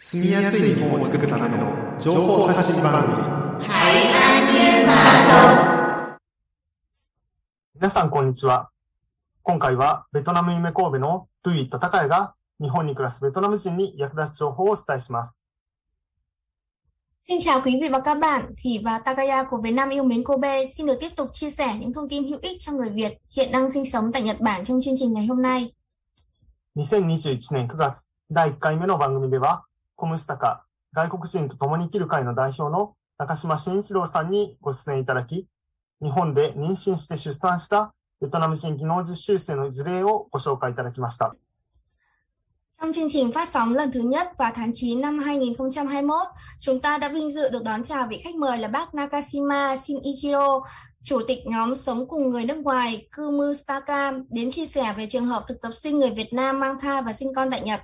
住みやすい日本を作るための情報発信番組皆さん、こんにちは。今回は、ベトナム夢神戸のルイと高谷が、日本に暮らすベトナム人に役立つ情報をお伝えします。Xin chào quý vị và các bạn, Thủy và Takaya của Việt Nam yêu mến Kobe xin được tiếp tục chia sẻ những thông tin hữu ích cho người Việt hiện đang sinh sống tại Nhật Bản trong chương trình ngày hôm nay. 2021年9月、第1回目の番組では、コムスタカ、外国人と共に生きる会の代表の中島慎一郎さんにご出演いただき、日本で妊娠して出産したベトナム人技能実習生の事例をご紹介いただきました。 Trong chương trình phát sóng lần thứ nhất vào tháng 9 năm 2021, chúng ta đã vinh dự được đón chào vị khách mời là bác Nakashima Shinichiro, chủ tịch nhóm sống cùng người nước ngoài Kumu Staka, đến chia sẻ về trường hợp thực tập sinh người Việt Nam mang thai và sinh con tại Nhật.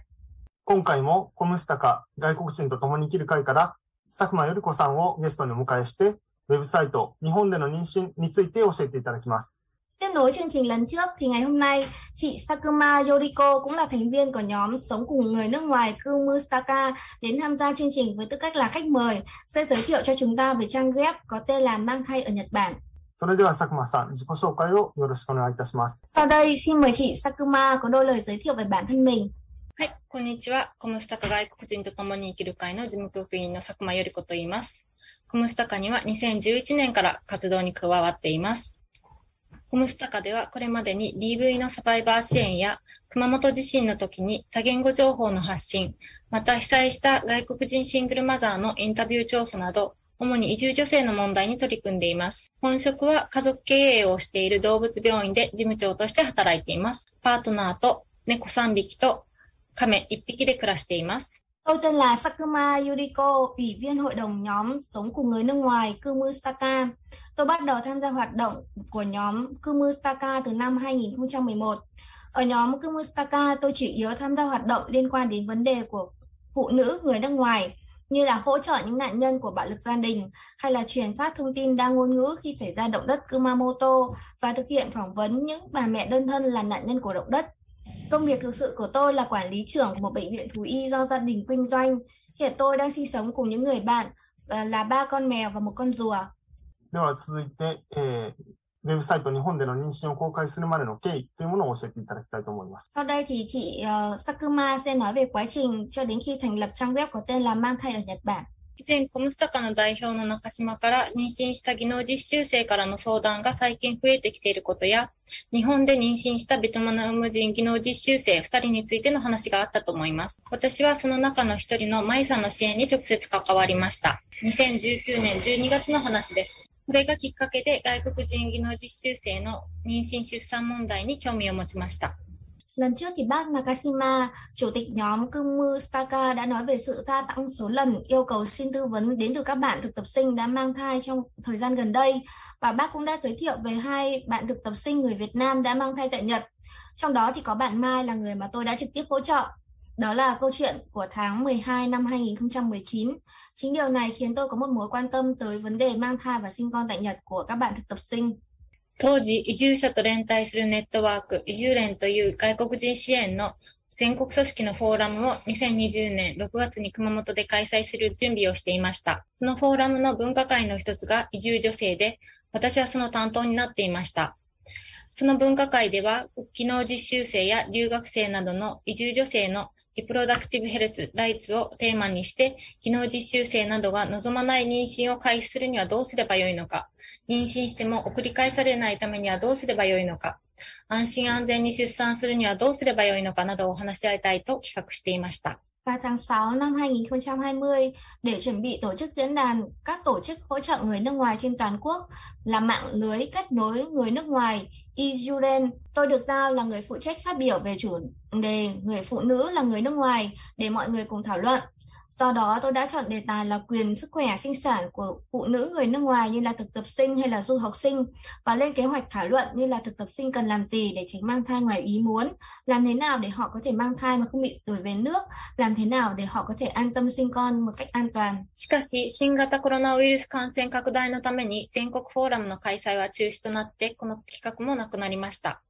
今回もコムスタカ、外国人と共に生きる会から、佐久間より子さんをゲストにお迎えして、ウェブサイト、日本での妊娠について教えていただきます。Tiếp nối chương trình lần trước thì ngày hôm nay, chị Sakuma Yoriko cũng là thành viên của nhóm sống cùng người nước ngoài Kumustaka đến tham gia chương trình với tư cách là khách mời, sẽ giới thiệu cho chúng ta về trang web có tên là Mang thai ở Nhật Bản. それでは佐久間さん、自己紹介をよろしくお願いいたします。Sau đây, xin mời chị Sakuma có đôi lời giới thiệu về bản thân mình. はい、こんにちは。コムスタカ外国人と共に生きる会の事務局員の佐久間より子と言います。コムスタカには2011年から活動に加わっています。コムスタカではこれまでに DV のサバイバー支援や熊本地震の時に多言語情報の発信、また被災した外国人シングルマザーのインタビュー調査など、主に移住女性の問題に取り組んでいます。本職は家族経営をしている動物病院で事務長として働いています。パートナーと猫3匹と 亀1匹で暮らしています。 Tôi tên là Sakuma Yuriko, ủy viên hội đồng nhóm sống cùng người nước ngoài Kumustaka. Tôi bắt đầu tham gia hoạt động của nhóm Kumustaka từ năm 2011. Ở nhóm Kumustaka, tôi chủ yếu tham gia hoạt động liên quan đến vấn đề của phụ nữ người nước ngoài, như là hỗ trợ những nạn nhân của bạo lực gia đình hay là truyền phát thông tin đa ngôn ngữ khi xảy ra động đất Kumamoto và thực hiện phỏng vấn những bà mẹ đơn thân là nạn nhân của động đất. Công việc thực sự của tôi là quản lý trưởng của một bệnh viện thú y do gia đình kinh doanh. Hiện tôi đang sinh sống cùng những người bạn ờ, là ba con mèo và một con rùa. では続いて、えー、ウェブサイト日本での妊娠を公開するまでの経緯というものを教えていただきたいと思います。 Sau đây thì chị ờ, Sakuma sẽ nói về quá trình cho đến khi thành lập trang web có tên là Mang thai ở Nhật Bản. 以前、コムスタカの代表の中島から妊娠した技能実習生からの相談が最近増えてきていることや、日本で妊娠したベトナム人技能実習生2人についての話があったと思います。私はその中の一人の舞さんの支援に直接関わりました。2019年12月の話です。これがきっかけで外国人技能実習生の妊娠出産問題に興味を持ちました。Lần trước thì bác Nakashima, chủ tịch nhóm Kumu Staka đã nói về sự gia tăng số lần yêu cầu xin tư vấn đến từ các bạn thực tập sinh đã mang thai trong thời gian gần đây. Và bác cũng đã giới thiệu về hai bạn thực tập sinh người Việt Nam đã mang thai tại Nhật. Trong đó thì có bạn Mai là người mà tôi đã trực tiếp hỗ trợ. Đó là câu chuyện của tháng 12 năm 2019. Chính điều này khiến tôi có một mối quan tâm tới vấn đề mang thai và sinh con tại Nhật của các bạn thực tập sinh. 当時、移住者と連帯するネットワーク、移住連という外国人支援の全国組織のフォーラムを2020年6月に熊本で開催する準備をしていました。そのフォーラムの分科会の一つが移住女性で、私はその担当になっていました。その分科会では、技能実習生や留学生などの移住女性のリプロダクティブヘルス、ライツをテーマにして、技能実習生などが望まない妊娠を開始するにはどうすればよいのか、妊娠しても送り返されないためにはどうすればよいのか、安心安全に出産するにはどうすればよいのかなどをお話し合いたいと企画していました。 Vào tháng 6 năm 2020, để chuẩn bị tổ chức diễn đàn, các tổ chức hỗ trợ người nước ngoài trên toàn quốc là mạng lưới kết nối người nước ngoài Ijuren. Tôi được giao là người phụ trách phát biểu về chủ đề người phụ nữ là người nước ngoài để mọi người cùng thảo luận. Do đó, tôi đã chọn đề tài là quyền sức khỏe sinh sản của phụ nữ người nước ngoài như là thực tập sinh hay là du học sinh và lên kế hoạch thảo luận như là thực tập sinh cần làm gì để tránh mang thai ngoài ý muốn, làm thế nào để họ có thể mang thai mà không bị đuổi về nước, làm thế nào để họ có thể an tâm sinh con một cách an toàn. しかし、新型コロナウイルス感染拡大のために全国フォーラムの開催は中止となって、この企画もなくなりました。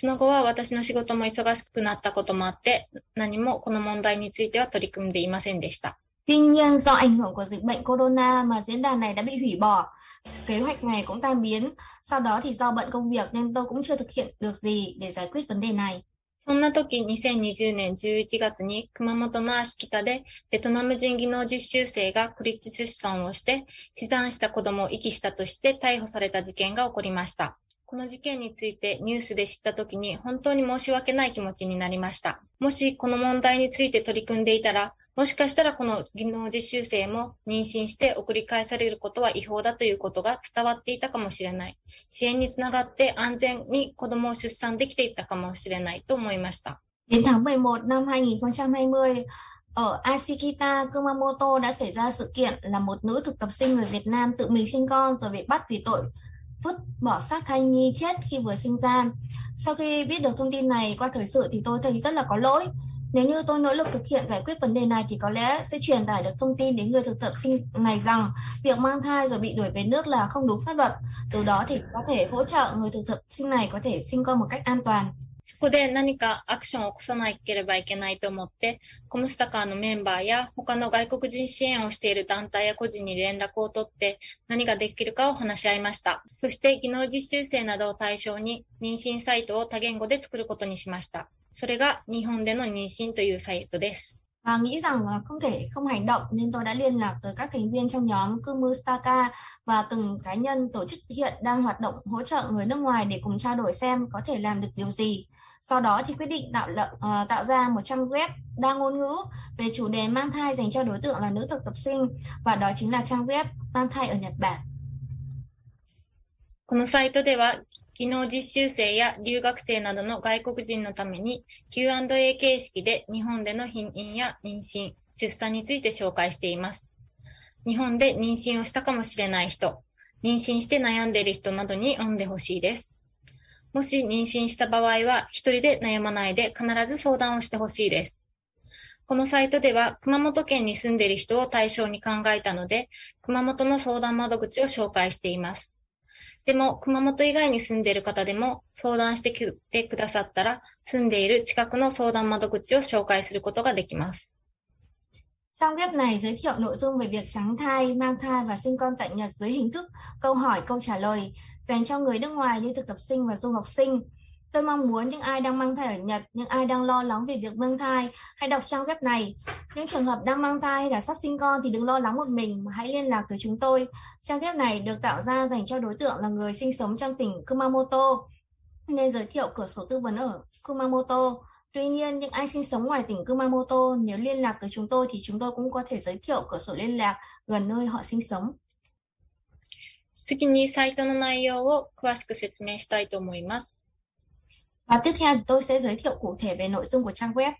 その後は私の仕事も忙しくなったこともあって、何もこの問題については取り組んでいませんでした。Tuy nhiên, do ảnh hưởng của dịch bệnh corona mà diễn đàn này đã bị hủy bỏ. Kế hoạch này cũng tan biến. Sau đó thì do bận công việc nên tôi cũng chưa thực hiện được gì để giải quyết vấn đề này. そんな時、2020年11月に熊本の芦北でベトナム人技能実習生が孤立出産をして死産した子供を遺棄したとして逮捕された事件が起こりました。この事件についてニュースで知った時に本当に申し訳ない気持ちになりました。もしこの問題について取り組んでいたら、もしかしたらこの技能実習生も妊娠して送り返されることは違法だということが伝わっていたかもしれない。支援につながって安全に子供を出産できていたかもしれないと思いました。Đến tháng 11 năm 2020, ở Ashikita, Kumamoto đã xảy ra sự kiện là một nữ thực tập sinh người Việt Nam tự mình sinh con rồi bị bắt vì tội vứt bỏ xác thai nhi chết khi vừa sinh ra. Sau khi biết được thông tin này qua thời sự thì tôi thấy rất là có lỗi. Nếu như tôi nỗ lực thực hiện giải quyết vấn đề này thì có lẽ sẽ truyền tải được thông tin đến người thực tập sinh này rằng việc mang thai rồi bị đuổi về nước là không đúng pháp luật. Từ đó thì có thể hỗ trợ người thực tập sinh này có thể sinh con một cách an toàn. そこで何かアクションを起こさなければいけないと思って、コムスタカーのメンバーや他の外国人支援をしている団体や個人に連絡を取って何ができるかを話し合いました。そして技能実習生などを対象に妊娠サイトを多言語で作ることにしました。それが日本での妊娠というサイトです。và nghĩ rằng là không thể không hành động nên tôi đã liên lạc tới các thành viên trong nhóm Kumu Staka và từng cá nhân tổ chức hiện đang hoạt động hỗ trợ người nước ngoài để cùng trao đổi xem có thể làm được điều gì. Sau đó thì quyết định tạo lập uh, tạo ra một trang web đa ngôn ngữ về chủ đề mang thai dành cho đối tượng là nữ thực tập sinh và đó chính là trang web mang thai ở Nhật Bản. このサイトでは 技能実習生や留学生などの外国人のために Q&A 形式で日本での避妊や妊娠、出産について紹介しています。日本で妊娠をしたかもしれない人、妊娠して悩んでいる人などに読んでほしいです。もし妊娠した場合は一人で悩まないで必ず相談をしてほしいです。このサイトでは熊本県に住んでいる人を対象に考えたので、熊本の相談窓口を紹介しています。でも、熊本以外に住んでいる方でも相談してきてくださったら、住んでいる近くの相談窓口を紹介することができます。Trong web này giới thiệu nội dung về việc trắng thai, mang thai và sinh con tại Nhật dưới hình thức câu hỏi, câu trả lời dành cho người nước ngoài như thực tập sinh và du học sinh. Tôi mong muốn những ai đang mang thai ở Nhật, những ai đang lo lắng về việc mang thai, hãy đọc trang web này. Những trường hợp đang mang thai hay là sắp sinh con thì đừng lo lắng một mình mà hãy liên lạc tới chúng tôi. Trang web này được tạo ra dành cho đối tượng là người sinh sống trong tỉnh Kumamoto, nên giới thiệu cửa sổ tư vấn ở Kumamoto. Tuy nhiên, những ai sinh sống ngoài tỉnh Kumamoto nếu liên lạc tới chúng tôi thì chúng tôi cũng có thể giới thiệu cửa sổ liên lạc gần nơi họ sinh sống. 次にサイトの内容を詳しく説明したいと思います。 Và tiếp theo tôi sẽ giới thiệu cụ thể về nội dung của trang web.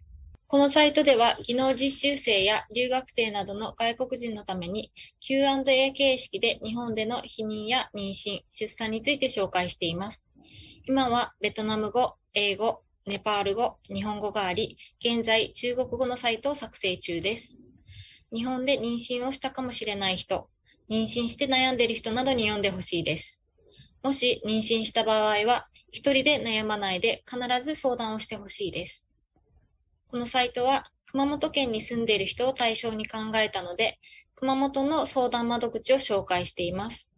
このサイトでは技能実習生や留学生などの外国人のために Q&A 形式で日本での避妊や妊娠、出産について紹介しています。今はベトナム語、英語、ネパール語、日本語があり、現在中国語のサイトを作成中です。日本で妊娠をしたかもしれない人、妊娠して悩んでいる人などに読んでほしいです。もし妊娠した場合は、一人で悩まないで必ず相談をしてほしいです。このサイトは熊本県に住んでいる人を対象に考えたので、熊本の相談窓口を紹介しています。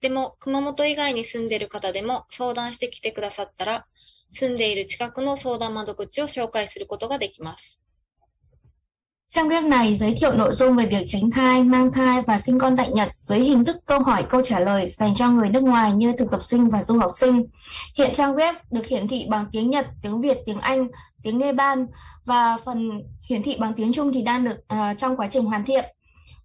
でも、熊本以外に住んでいる方でも相談してきてくださったら、住んでいる近くの相談窓口を紹介することができます。Trang web này giới thiệu nội dung về việc tránh thai, mang thai và sinh con tại Nhật dưới hình thức câu hỏi câu trả lời dành cho người nước ngoài như thực tập sinh và du học sinh. Hiện trang web được hiển thị bằng tiếng Nhật, tiếng Việt, tiếng Anh, tiếng Nepal và phần hiển thị bằng tiếng Trung thì đang được uh, trong quá trình hoàn thiện.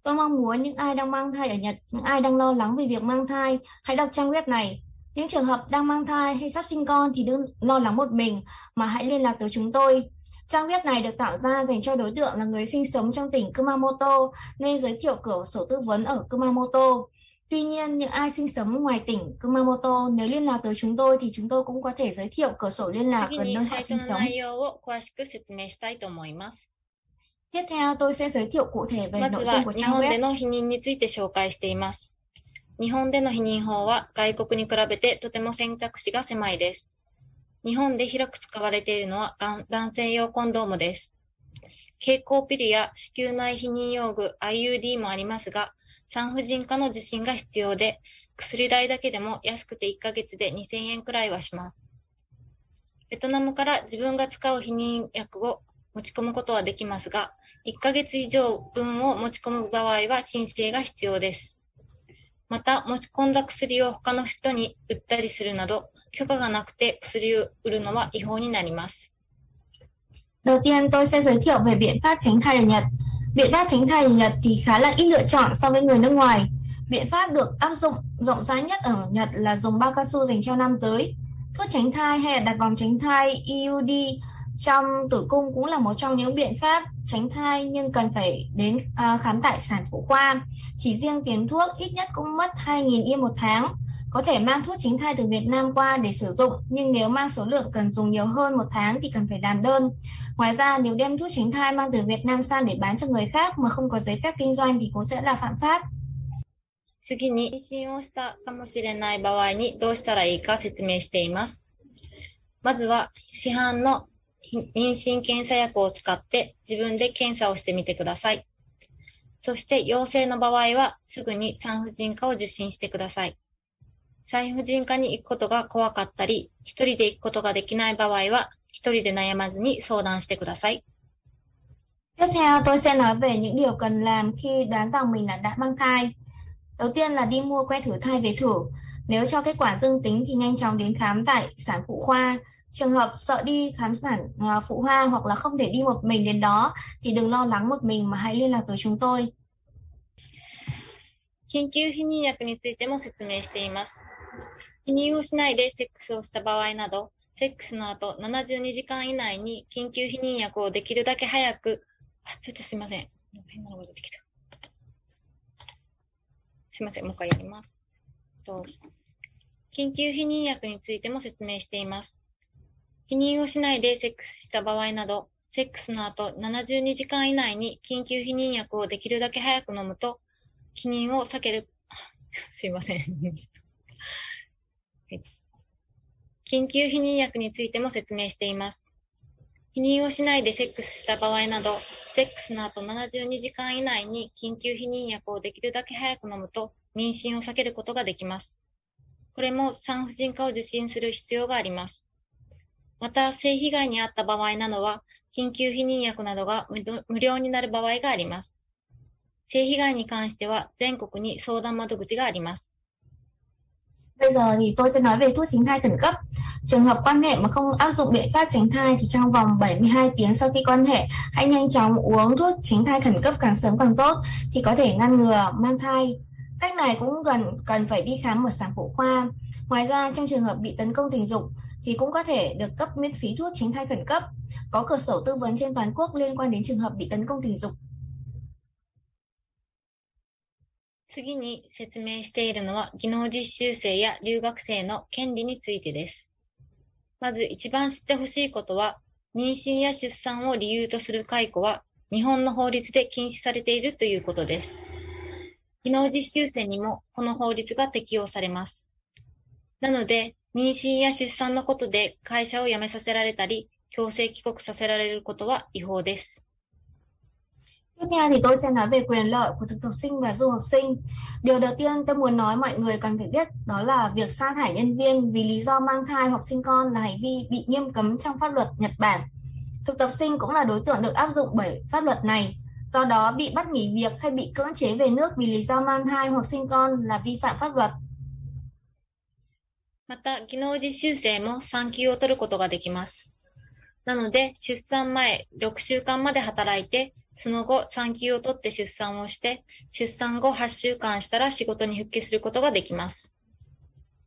Tôi mong muốn những ai đang mang thai ở Nhật, những ai đang lo lắng về việc mang thai, hãy đọc trang web này. Những trường hợp đang mang thai hay sắp sinh con thì đừng lo lắng một mình mà hãy liên lạc tới chúng tôi. Trang web này được tạo ra dành cho đối tượng là người sinh sống trong tỉnh Kumamoto nên giới thiệu cửa sổ tư vấn ở Kumamoto. Tuy nhiên, những ai sinh sống ngoài tỉnh Kumamoto nếu liên lạc tới chúng tôi thì chúng tôi cũng có thể giới thiệu cửa sổ liên lạc 次 gần に nơi サ họ イト sinh の sống. 内容を詳しく説明したいと思います。 Tiếp theo, tôi sẽ giới thiệu cụ thể về まず nội は dung của 日 trang 本で web. の避妊について紹介しています。日本での避妊法は外国に比べてとても選択肢が狭いです。 日本で広く使われているのは男性用コンドームです。経口ピルや子宮内避妊用具 IUD もありますが、産婦人科の受診が必要で、薬代だけでも安くて1ヶ月で2000円くらいはします。ベトナムから自分が使う避妊薬を持ち込むことはできますが、1ヶ月以上分を持ち込む場合は申請が必要です。また、持ち込んだ薬を他の人に売ったりする na ど、許可がなくて薬を売るのは違法になります。 Đầu tiên tôi sẽ giới thiệu về biện pháp tránh thai ở Nhật. Biện pháp tránh thai ở Nhật thì khá là ít lựa chọn so với người nước ngoài. Biện pháp được áp dụng rộng rãi nhất ở Nhật là dùng bao cao su dành cho nam giới. Thuốc tránh thai hay là đặt vòng tránh thai IUD trong tử cung cũng là một trong những biện pháp tránh thai nhưng cần phải đến à, khám tại sản phụ khoa. Chỉ riêng tiền thuốc ít nhất cũng mất 2.000 yên một tháng. Có thể mang thuốc tránh thai từ Việt Nam qua để sử dụng nhưng nếu mang số lượng cần dùng nhiều hơn một tháng thì cần phải làm đơn. Ngoài ra nếu đem thuốc tránh thai mang từ Việt Nam sang để bán cho người khác mà không có giấy phép kinh doanh thì cũng sẽ là phạm pháp. 次に、妊娠をしたかもしれない場合にどうしたらいいか説明しています。まずは、市販の妊娠検査薬を使って自分で検査をしてみてください。そして、陽性の場合は、すぐに産婦人科を受診してください。 産婦人科に行くことが怖かったり、一人で行くことができない場合は、一人で悩まずに相談してください。 Tiếp theo tôi sẽ nói về những điều cần làm khi đoán rằng mình là đã mang thai. Đầu tiên là đi mua que thử thai về thử. Nếu cho kết quả dương tính thì nhanh chóng đến khám tại sản phụ khoa. Trường hợp sợ đi khám sản à, phụ khoa hoặc là không thể đi một mình đến đó thì đừng lo lắng một mình mà hãy liên lạc tới chúng tôi. 緊急避妊薬についても説明しています。 避妊をしないでセックスをした場合など、セックスの後72時間以内に緊急避妊薬をできるだけ早く、あ、ちょっとすいません。変なのが出てきた。すいません、もう一回やります。と緊急避妊薬についても説明しています。避妊をしないでセックスした場合など、セックスの後72時間以内に緊急避妊薬をできるだけ早く飲むと、避妊を避ける、すいません。緊急避妊薬についても説明しています。避妊をしないでセックスした場合など、セックスの後72時間以内に緊急避妊薬をできるだけ早く飲むと、妊娠を避けることができます。これも産婦人科を受診する必要があります。また、性被害に遭った場合などは、緊急避妊薬などが無料になる場合があります。性被害に関しては全国に相談窓口があります。Bây giờ thì tôi sẽ nói về thuốc tránh thai khẩn cấp. Trường hợp quan hệ mà không áp dụng biện pháp tránh thai thì trong vòng 72 tiếng sau khi quan hệ, hãy nhanh chóng uống thuốc tránh thai khẩn cấp càng sớm càng tốt thì có thể ngăn ngừa mang thai. Cách này cũng gần cần phải đi khám ở sản phụ khoa. Ngoài ra trong trường hợp bị tấn công tình dục thì cũng có thể được cấp miễn phí thuốc tránh thai khẩn cấp. Có cửa sổ tư vấn trên toàn quốc liên quan đến trường hợp bị tấn công tình dục. 次に説明しているのは技能実習生や留学生の権利についてです。まず一番知ってほしいことは、妊娠や出産を理由とする解雇は日本の法律で禁止されているということです。技能実習生にもこの法律が適用されます。なので、妊娠や出産のことで会社を辞めさせられたり、強制帰国させられることは違法です。Tiếp theo thì tôi sẽ nói về quyền lợi của thực tập sinh và du học sinh. Điều đầu tiên tôi muốn nói mọi người cần phải biết đó là việc sa thải nhân viên vì lý do mang thai hoặc sinh con là hành vi bị nghiêm cấm trong pháp luật Nhật Bản. Thực tập sinh cũng là đối tượng được áp dụng bởi pháp luật này. Do đó bị bắt nghỉ việc hay bị cưỡng chế về nước vì lý do mang thai hoặc sinh con là vi phạm pháp luật. また、技能実習生も産休を取ることができます。なので、出産前6週間まで働いて、 その後産休を取って出産をして、出産後8週間したら仕事に復帰することができます。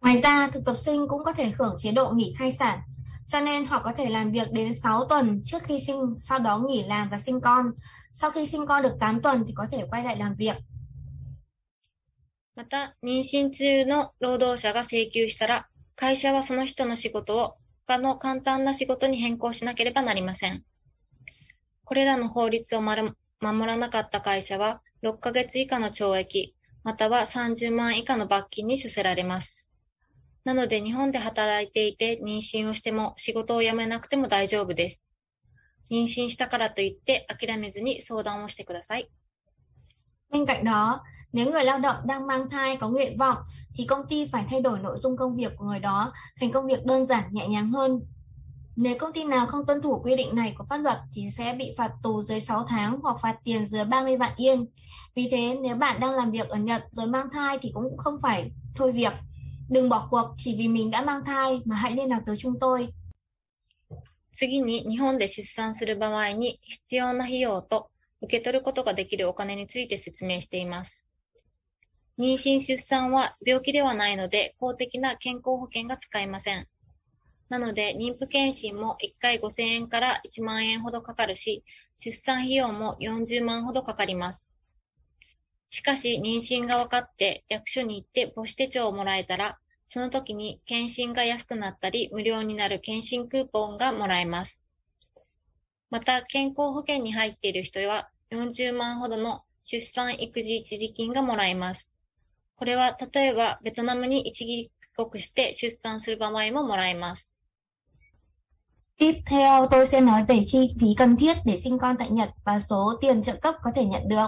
Ngoài ra, thực tập sinh cũng có thể hưởng chế độ nghỉ thai sản. Cho nên họ có thể làm việc đến 6 tuần trước khi sinh, sau đó nghỉ làm và sinh con. Sau khi sinh con được 8 tuần thì có thể quay lại làm việc. また、妊娠中の労働者が請求したら、会社はその人の仕事を他の簡単な仕事に変更しなければなりません。これらの法律を守らなかった会社は、6ヶ月以下の懲役、または30万以下の罰金に処せられます。なので日本で働いていて妊娠をしても仕事を辞め na くても大丈夫です。妊娠したからといって諦めずに相談をしてください。Bên cạnh đó, nếu người lao động đang mang thai có nguyện vọng thì công ty phải thay đổi nội dung công việc của người đó thành công việc đơn giản nhẹ nhàng hơn. Nếu công ty nào không tuân thủ quy định này của pháp luật thì sẽ bị phạt tù dưới 6 tháng hoặc phạt tiền dưới 30 vạn yên. Vì thế, nếu bạn đang làm việc ở Nhật rồi mang thai thì cũng không phải thôi việc. Đừng bỏ cuộc chỉ vì mình đã mang thai mà hãy liên lạc tới chúng tôi. 次に日本で出産する場合に必要な費用と受け取ることができるお金について説明しています。妊娠出産は病気ではないので公的な健康保険が使えません。 なので妊婦検診も1回5000円から1万円ほどかかるし、出産費用も40万ほどかかります。しかし妊娠が分かって役所に行って母子手帳をもらえたら、その時に検診が安くなったり、無料になる検診クーポンがもらえます。また、健康保険に入っている人は40万ほどの出産育児一時金がもらえます。これは例えばベトナムに一時帰国して出産する場合ももらえます。Tiếp theo tôi sẽ nói về chi phí cần thiết để sinh con tại Nhật và số tiền trợ cấp có thể nhận được.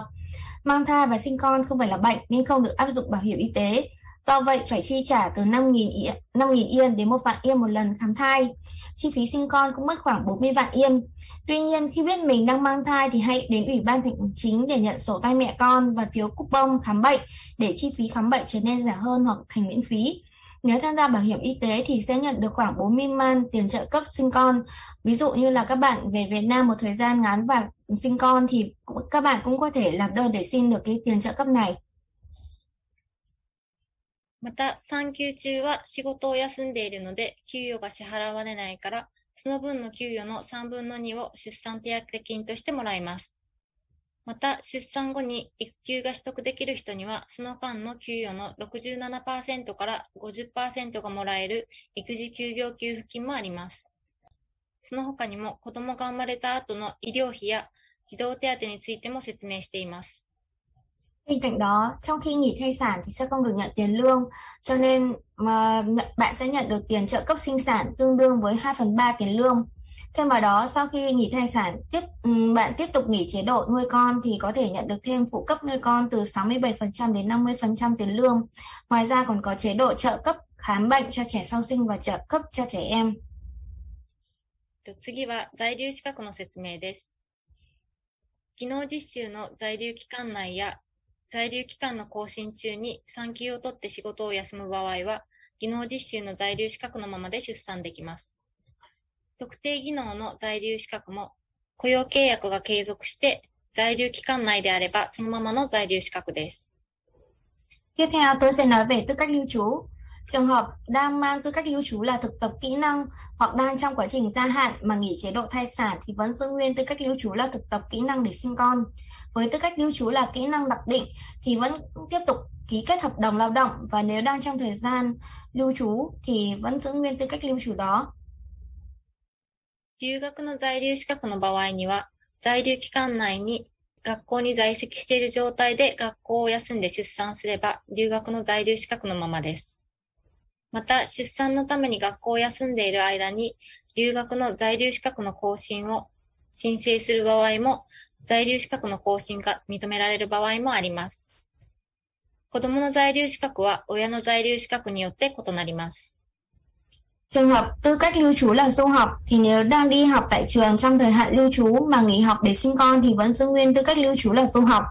Mang thai và sinh con không phải là bệnh nên không được áp dụng bảo hiểm y tế. Do vậy phải chi trả từ 5.000 yên, 5.000 yên đến 1 vạn yên một lần khám thai. Chi phí sinh con cũng mất khoảng 40 vạn yên. Tuy nhiên khi biết mình đang mang thai thì hãy đến Ủy ban thành chính để nhận sổ tay mẹ con và phiếu coupon khám bệnh để chi phí khám bệnh trở nên rẻ hơn hoặc thành miễn phí. Nếu tham gia bảo hiểm y tế thì sẽ nhận được khoảng 40 man tiền trợ cấp sinh con. Ví dụ như là các bạn về Việt Nam một thời gian ngắn và sinh con thì các bạn cũng có thể làm đơn để xin được cái tiền trợ cấp này. また、産休中は仕事を休んでいるので、給与が支払われないから、その分の給与の3分の2を出産手当金としてもらいます。 また、出産後に育休が取得できる人には、その間の給与の67%から50%がもらえる育児休業給付金もあります。その他にも子供が生まれた後の医療費や児童手当についても説明しています。Bên cạnh đó, trong khi nghỉ thai sản thì sẽ không được nhận tiền lương, cho nên mà bạn sẽ nhận được tiền trợ cấp sinh sản tương đương với 2 phần 3 tiền lương. Thêm vào đó, sau khi nghỉ thai sản, tiếp ừm, bạn tiếp tục nghỉ chế độ nuôi con thì có thể nhận được thêm phụ cấp nuôi con từ 67% đến 50% tiền lương. Ngoài ra còn có chế độ trợ cấp khám bệnh cho trẻ sau sinh và trợ cấp cho trẻ em. と次は在留資格の説明です。技能実習の在留期間内や在留期間の更新中に産休を取って仕事を休む場合は、技能実習の在留資格のままで出産できます。 特定技能の在留資格も雇用契約が継続して在留期間内であればそのままの在留資格です。 Tiếp theo tôi sẽ nói về tư cách lưu trú. Trường hợp đang mang tư cách lưu trú là thực tập kỹ năng hoặc đang trong quá trình gia hạn mà nghỉ chế độ thai sản thì vẫn giữ nguyên tư cách lưu trú là thực tập kỹ năng để sinh con. Với tư cách lưu trú là kỹ năng đặc định thì vẫn tiếp tục ký kết hợp đồng lao động và nếu đang trong thời gian lưu trú thì vẫn giữ nguyên tư cách lưu trú đó. 留学の在留資格の場合には、在留期間内に学校に在籍している状態で学校を休んで出産すれば、留学の在留資格のままです。また、出産のために学校を休んでいる間に、留学の在留資格の更新を申請する場合も、在留資格の更新が認められる場合もあります。子供の在留資格は親の在留資格によって異なります。Trường hợp tư cách lưu trú là du học thì nếu đang đi học tại trường trong thời hạn lưu trú mà nghỉ học để sinh con thì vẫn giữ nguyên tư cách lưu trú là du học.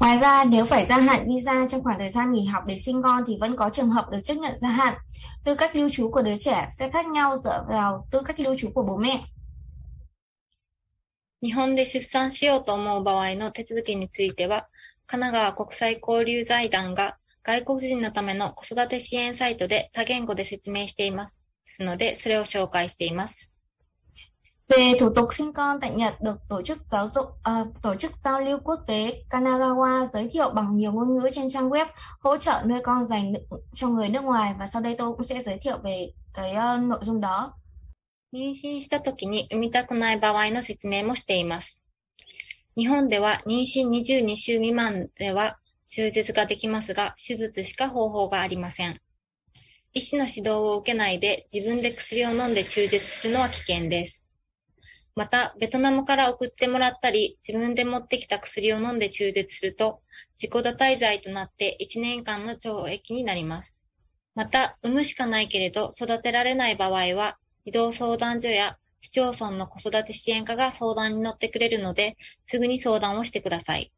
Ngoài ra nếu phải gia hạn visa trong khoảng thời gian nghỉ học để sinh con thì vẫn có trường hợp được chấp nhận gia hạn. Tư cách lưu trú của đứa trẻ sẽ khác nhau dựa vào tư cách lưu trú của bố mẹ. 日本で出産しようと思う場合の手続きについては、神奈川国際交流財団が外国人のための子育て支援サイトで多言語で説明しています ので、それを紹介しています。Về thủ tục sinh con tại Nhật được tổ chức giáo dục ờ, tổ chức giao lưu quốc tế Kanagawa giới thiệu bằng nhiều ngôn ngữ trên trang web hỗ trợ nuôi con dành cho người nước ngoài và sau đây tôi cũng sẽ giới thiệu về cái ờ, nội dung đó. 妊娠した時に産みたくない場合の説明もしています。日本では妊娠22週未満では中絶ができますが、手術しか方法がありません。医師の指導を受けないで自分で薬を飲んで中絶するのは危険です。また、ベトナムから送ってもらったり、自分で持ってきた薬を飲んで中絶すると、自己堕胎罪となって1年間の懲役になります。また、産むしかないけれど育てられない場合は、児童相談所や市町村の子育て支援課が相談に乗ってくれるので、すぐに相談をしてください。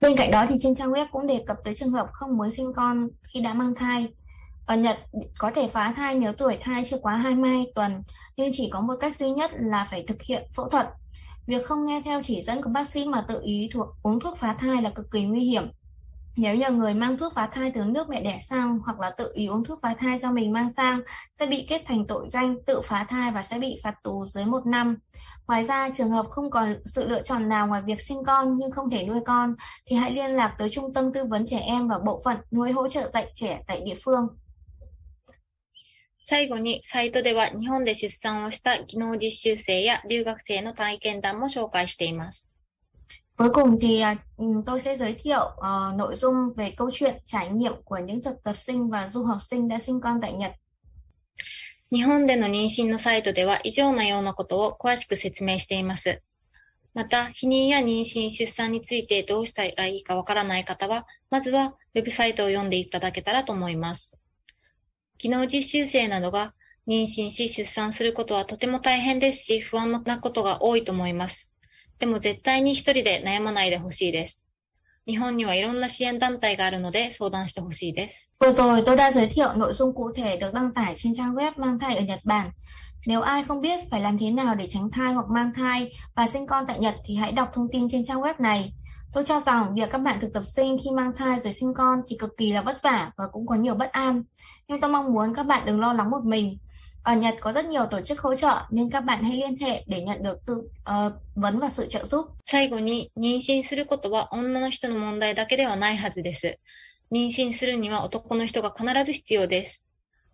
Bên cạnh đó thì trên trang web cũng đề cập tới trường hợp không muốn sinh con khi đã mang thai. Ờ, Ở Nhật có thể phá thai nếu tuổi thai chưa quá 22 tuần, nhưng chỉ có một cách duy nhất là phải thực hiện phẫu thuật. Việc không nghe theo chỉ dẫn của bác sĩ mà tự ý thuộc uống thuốc phá thai là cực kỳ nguy hiểm. Nếu nhờ người mang thuốc phá thai từ nước mẹ đẻ sang hoặc là tự ý uống thuốc phá thai do mình mang sang sẽ bị kết thành tội danh tự phá thai và sẽ bị phạt tù dưới một năm. Ngoài ra, trường hợp không còn sự lựa chọn nào ngoài việc sinh con nhưng không thể nuôi con thì hãy liên lạc tới Trung tâm Tư vấn Trẻ Em và Bộ phận Nuôi hỗ trợ dạy trẻ tại địa phương. 最後に、サイトでは日本で出産をした技能実習生や留学生の体験談も紹介しています。Cuối cùng thì tôi sẽ giới thiệu ờ, nội dung về câu chuyện trải nghiệm của những thực tập sinh và du học sinh đã sinh con tại Nhật. 日本での妊娠のサイトでは以上のようなことを詳しく説明しています。また、避妊や妊娠、出産についてどうしたらいいかわからない方は、まずはウェブサイトを読んでいただけたらと思います。技能実習生などが妊娠し出産することはとても大変ですし、不安なことが多いと思います。でも絶対に一人で悩まないでほしいです。日本にはいろんな支援団体があるので相談してほしいです。Vừa rồi tôi đã giới thiệu nội dung cụ thể được đăng tải trên trang web mang thai ở Nhật Bản. Nếu ai không biết phải làm thế nào để tránh thai hoặc mang thai và sinh con tại Nhật thì hãy đọc thông tin trên trang web này. Tôi cho rằng việc các bạn thực tập sinh khi mang thai rồi sinh con thì cực kỳ là vất vả và cũng có nhiều bất an. Nhưng tôi mong muốn các bạn đừng lo lắng một mình. Ở Nhật có rất nhiều tổ chức hỗ trợ nên các bạn hãy liên hệ để nhận được tư ờ, vấn và sự trợ giúp. 最後に、妊娠することは女の人の問題だけではないはずです。妊娠するには男の人が必ず必要です。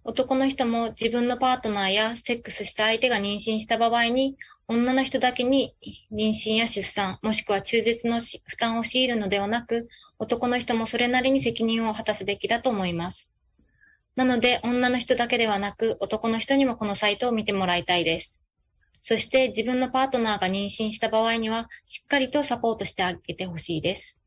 男の人も自分のパートナーやセックスした相手が妊娠した場合に、 女の人だけに妊娠や出産、もしくは中絶の負担を強いるのではなく、男の人もそれなりに責任を果たすべきだと思います。なので、女の人だけではなく、男の人にもこのサイトを見てもらいたいです。そして自分のパートナーが妊娠した場合には、しっかりとサポートしてあげてほしいです。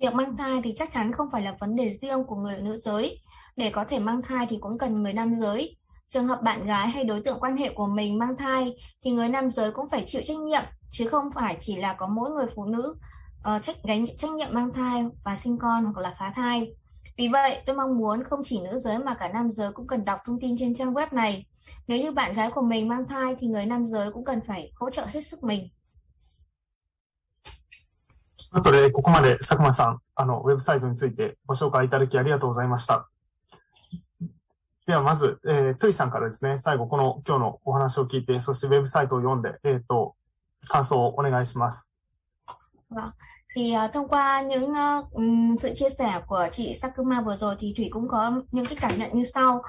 Việc mang thai thì chắc chắn không phải là vấn đề riêng của người nữ giới. Để có thể mang thai thì cũng cần người nam giới. Trường hợp bạn gái hay đối tượng quan hệ của mình mang thai thì người nam giới cũng phải chịu trách nhiệm, chứ không phải chỉ là có mỗi người phụ nữ ờ, trách gánh trách nhiệm mang thai và sinh con hoặc là phá thai. Vì vậy, tôi mong muốn không chỉ nữ giới mà cả nam giới cũng cần đọc thông tin trên trang web này. Nếu như bạn gái của mình mang thai thì người nam giới cũng cần phải hỗ trợ hết sức mình. ということで、ここまで佐久間さん、あの、ウェブサイトについてご紹介いただきありがとうございました。 では、まず、えー、トゥイさんからですね、最後、この今日のお話を聞いて、そしてウェブサイトを読んで、えっ、と、感想をお願いします。 Thì à, thông qua những ờ, ừm, sự chia sẻ của chị Sakuma vừa rồi thì Thủy cũng có những cái cảm nhận như sau.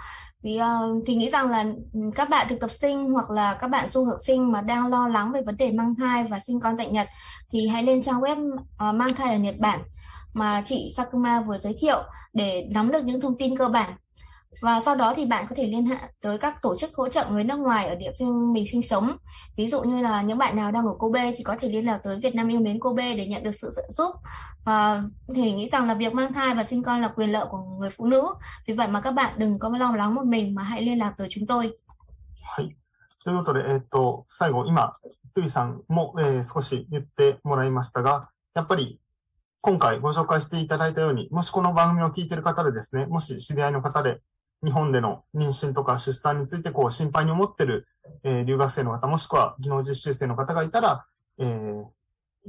Vì ờ, Thủy nghĩ rằng là ừm, các bạn thực tập sinh hoặc là các bạn du học sinh mà đang lo lắng về vấn đề mang thai và sinh con tại Nhật thì hãy lên trang web ờ, mang thai ở Nhật Bản mà chị Sakuma vừa giới thiệu để nắm được những thông tin cơ bản. Và sau đó thì bạn có thể liên hệ tới các tổ chức hỗ trợ người nước ngoài ở địa phương mình sinh sống. Ví dụ như là những bạn nào đang ở Kobe thì có thể liên lạc tới Việt Nam yêu mến Kobe để nhận được sự trợ giúp. Và thì nghĩ rằng là việc mang thai và sinh con là quyền lợi của người phụ nữ. Vì vậy mà các bạn đừng có lo lắng một mình mà hãy liên lạc tới chúng tôi. はい。ということで、えっ、と、最後、今、トゥイさんも、えー少し言ってもらいましたが、やっぱり、今回ご紹介していただいたように、もしこの番組を聞いている方でですね、もし知り合いの方で、 日本での妊娠とか出産についてこう心配に思ってる、えー留学生の方、もしくは技能実習生の方がいたら、えー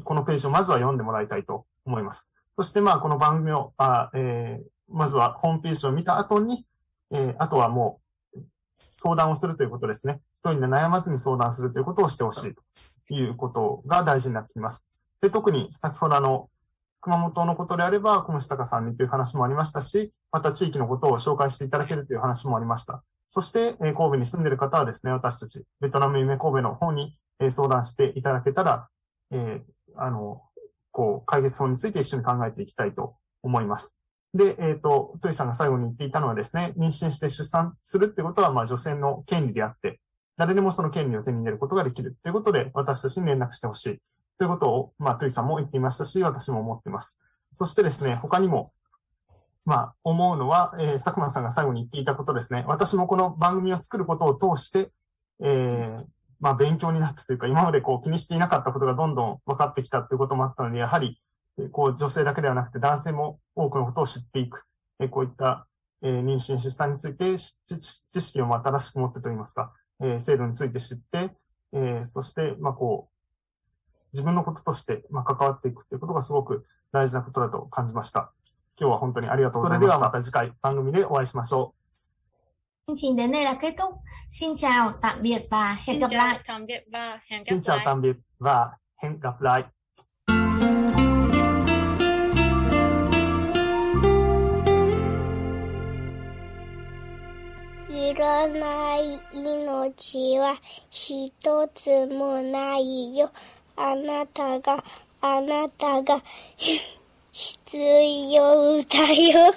このページをまずは読んでもらいたいと思います。そしてまあこの番組を、あえーまずはホームページを見た後に、えーあとはもう相談をするということですね。一人で悩まずに相談するということをしてほしいということが大事になってきます。で、特に先ほどあの、熊本のことであれば、小虫高さんにという話もありましたし、また地域のことを紹介していただけるという話もありました。そして、え神戸に住んでいる方はですね、私たち、ベトナム夢神戸の方に、え相談していただけたら、えあの、こう、解決法について一緒に考えていきたいと思います。で、えっ、と、トイさんが最後に言っていたのはですね、妊娠して出産するってことは、まあ女性の権利であって、誰でもその権利を手に入れることができるということで、私たちに連絡してほしいということを、まあトイさんも言っていましたし、私も思っています。そしてですね、他にも、まあ思うのは、えー、佐久間さんが最後に言っていたことですね。私もこの番組を作ることを通して、えー、まあ勉強になったというか、今までこう気にしていなかったことがどんどん分かってきたということもあったので、やはり、こう女性だけではなくて男性も多くのことを知っていく。えこういった、えー妊娠、出産について知識をまあ正しく持ってといいますか、えー制度について知って、えーそして、まあこう、自分のこととして、まあ、関わっていくっていうことがすごく大事なことだと感じました。今日は本当にありがとうございまし。それではまた次回番組でお会いしましょう。いらない命は一つもないよ。あなたが、あなたが、必要だよ。